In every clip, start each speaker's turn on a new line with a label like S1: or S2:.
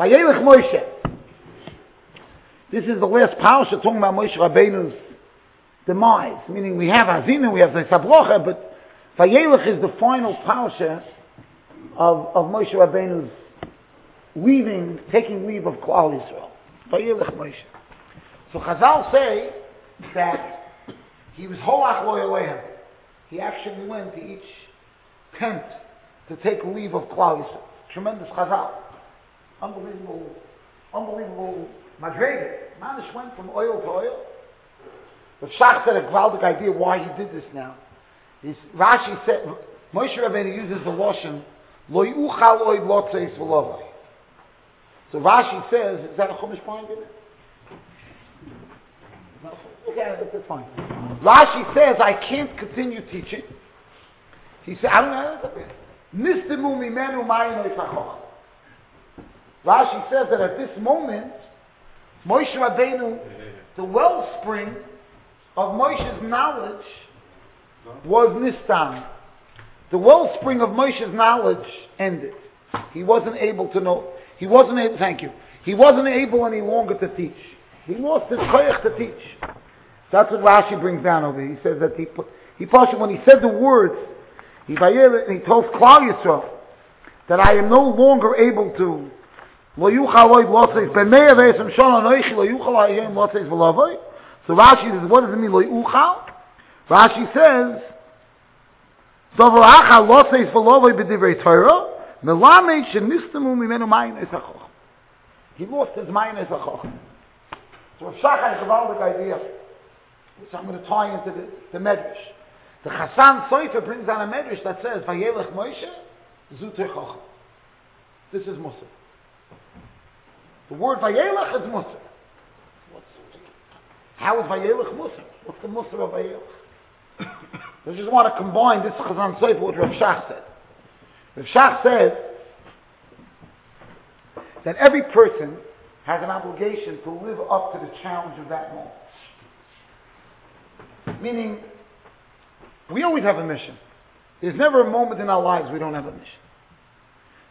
S1: Vayelech Moshe. This is the last parasha talking about Moshe Rabbeinu's demise. Meaning we have Azina, we have the Sabrocha, but Vayelech is the final parasha of, of Moshe Rabbeinu's leaving, taking leave of Klal Yisrael. Vayelech Moshe. So Chazal say that he was holach lo He actually went to each tent to take leave of Klal Yisrael. Tremendous Chazal. Unbelievable, unbelievable Madrega. Manish went from oil to oil. But Shach said er, a gewaldic idea why he did this now. He's, Rashi said, Moshe Rabbeinu uses the lotion, lo yuchal oid lotzeis v'lovai. So Rashi says, is that a Chumash point in it? Okay, that's fine. Rashi says, I can't continue teaching. He said, I don't know. Nistimu mimenu mayin Rashi says that at this moment, Moshe Rabbeinu, the wellspring of Moshe's knowledge was Nistan. The wellspring of Moshe's knowledge ended. He wasn't able to know. He wasn't able, thank you. He wasn't able any longer to teach. He lost his koyach to teach. That's what Rashi brings down over here. He says that he, he when he said the words, he, he told Klal Yisrael that I am no longer able to wo yukha voy vos iz be mey ve esem shon no ich lo yem vos iz so vashi iz what does it mean lo yukha vashi says so vo acha vos iz be divrei tora me la me shen nistem um imenu mayn es achoch ki vos iz mayn es achoch so shach about the idea so i'm going to tie into the the medrash. The hasan soifer brings down a medrash that says vayelach moshe zutechoch this is musaf The word Vayelech is Musa. How is Vayelech Musa? What's the Musa of Vayelech? I just want to combine this Chasam Soifer with Rav Shach said. Rav Shach says that every person has an obligation to live up to the challenge of that moment. Meaning, we always have a mission. There's never a moment in our lives we don't have a mission.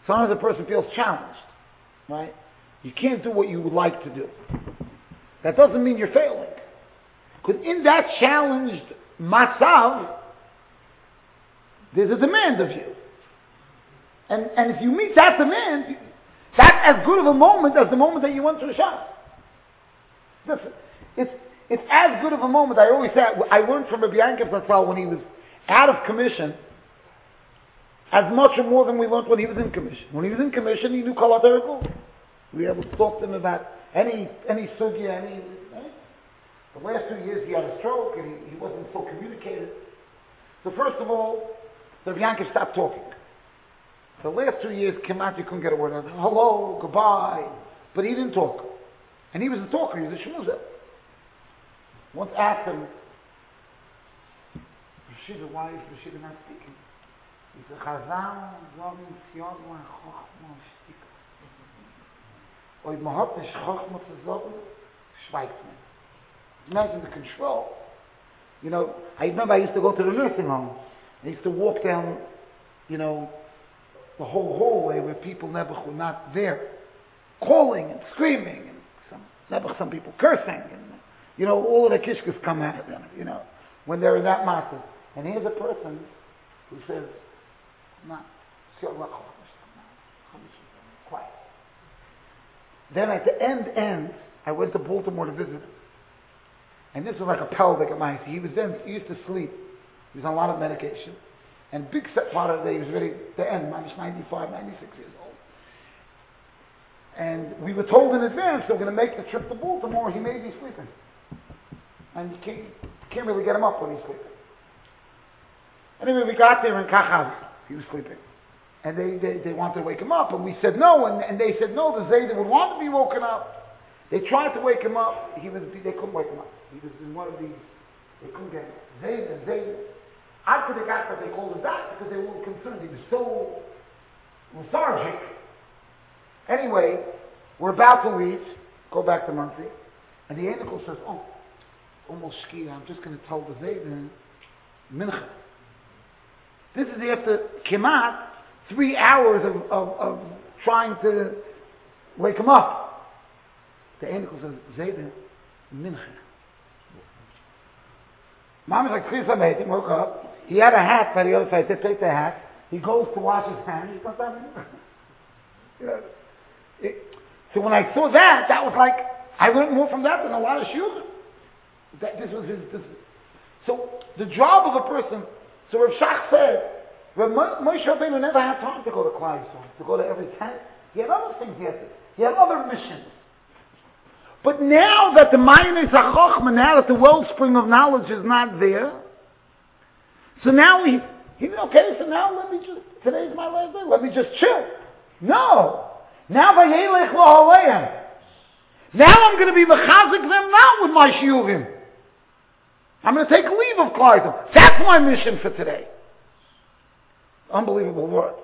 S1: Sometimes a person feels challenged, right? You can't do what you would like to do. That doesn't mean you're failing. Because in that challenged matzav, there's a demand of you. And, and if you meet that demand, that's as good of a moment as the moment that you went to the shop. Listen, it's, it's as good of a moment. I always say, I learned from Rabbi Yankov Zatzal when he was out of commission, as much or more than we learned when he was in commission. When he was in commission, he knew Kol We able to talk to him about any, any sugya, any, right? Eh? The last two years he had a stroke and he, he wasn't so communicative. So first of all, the Yankov stopped talking. The last two years, Kimat, you couldn't get a word out. Hello, goodbye. But he didn't talk. And he was a talker, he was a shmuzel once asked him, Rashida, why is Rashida not speaking? He said, Chazal, sagen, Sion, mein Chochma, stik. Und man hat nicht Chochma zu sagen, schweigt man. Imagine the control. You know, I remember I used to go to the nursing home. I used to walk down, you know, the whole hallway where people never were not there, calling and screaming, and some, never some people cursing, and you know, all of the kishkas come out of them, you know, when they're in that matter. And here's a person who says, no, Then at the end, end, I went to Baltimore to visit him. And this was like a pelvic my He was then, he used to sleep. He was on a lot of medication. And big part of the day, he was ready to end, minus 95, 96 years old. And we were told in advance they were going to make the trip to Baltimore. He may be sleeping and you can't, can't really get him up when he's sleeping. Anyway, we got there in Kachav. He was sleeping. And they, they, they wanted to wake him up, and we said no, and, and they said no, the Zayda would want to be woken up. They tried to wake him up. He was, they couldn't wake him up. He was in one of these, they couldn't get him. Zayda, Zayda. After they got that, they called him back because they were concerned. He was so lethargic. Anyway, we're about to leave, go back to Monsey, and the angel says, oh, almost ski. I'm just going to tell the Zayden Mincha. This is after Kemat, three hours of, of, of trying to Wake him up. The Einikel says, Zayden, Mincha. Mom is like, Chris He woke up. He had a hat by the other side. He said, take the hat. He goes to wash his hands. He comes it, so when I saw that, that was like, I learned more from that than a lot of shiurim. That this was his. This, so the job of a person. So Rav Shach said, Rav Moshe Rabbeinu never had time to go to Klal to go to every tent. He had other things he had to. He had other missions. But now that the mind is a chokhmah, now that the wellspring of knowledge is not there, so now he, he okay, so now let me just, today's my last day, let me just chill. No. Now vayelech lo Now I'm going to be mechazik them not with my shiurim. I'm going to take leave of Klaidim. That's my mission for today. Unbelievable word.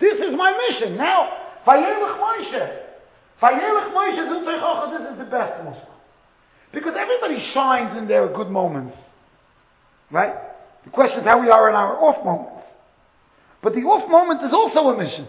S1: This is my mission. Now, vayelech Moshe. Vayelech Moshe, this is the best Muslim. Because everybody shines in their good moments. Right? The question is how we are in our off moments. But the off moment is also a mission.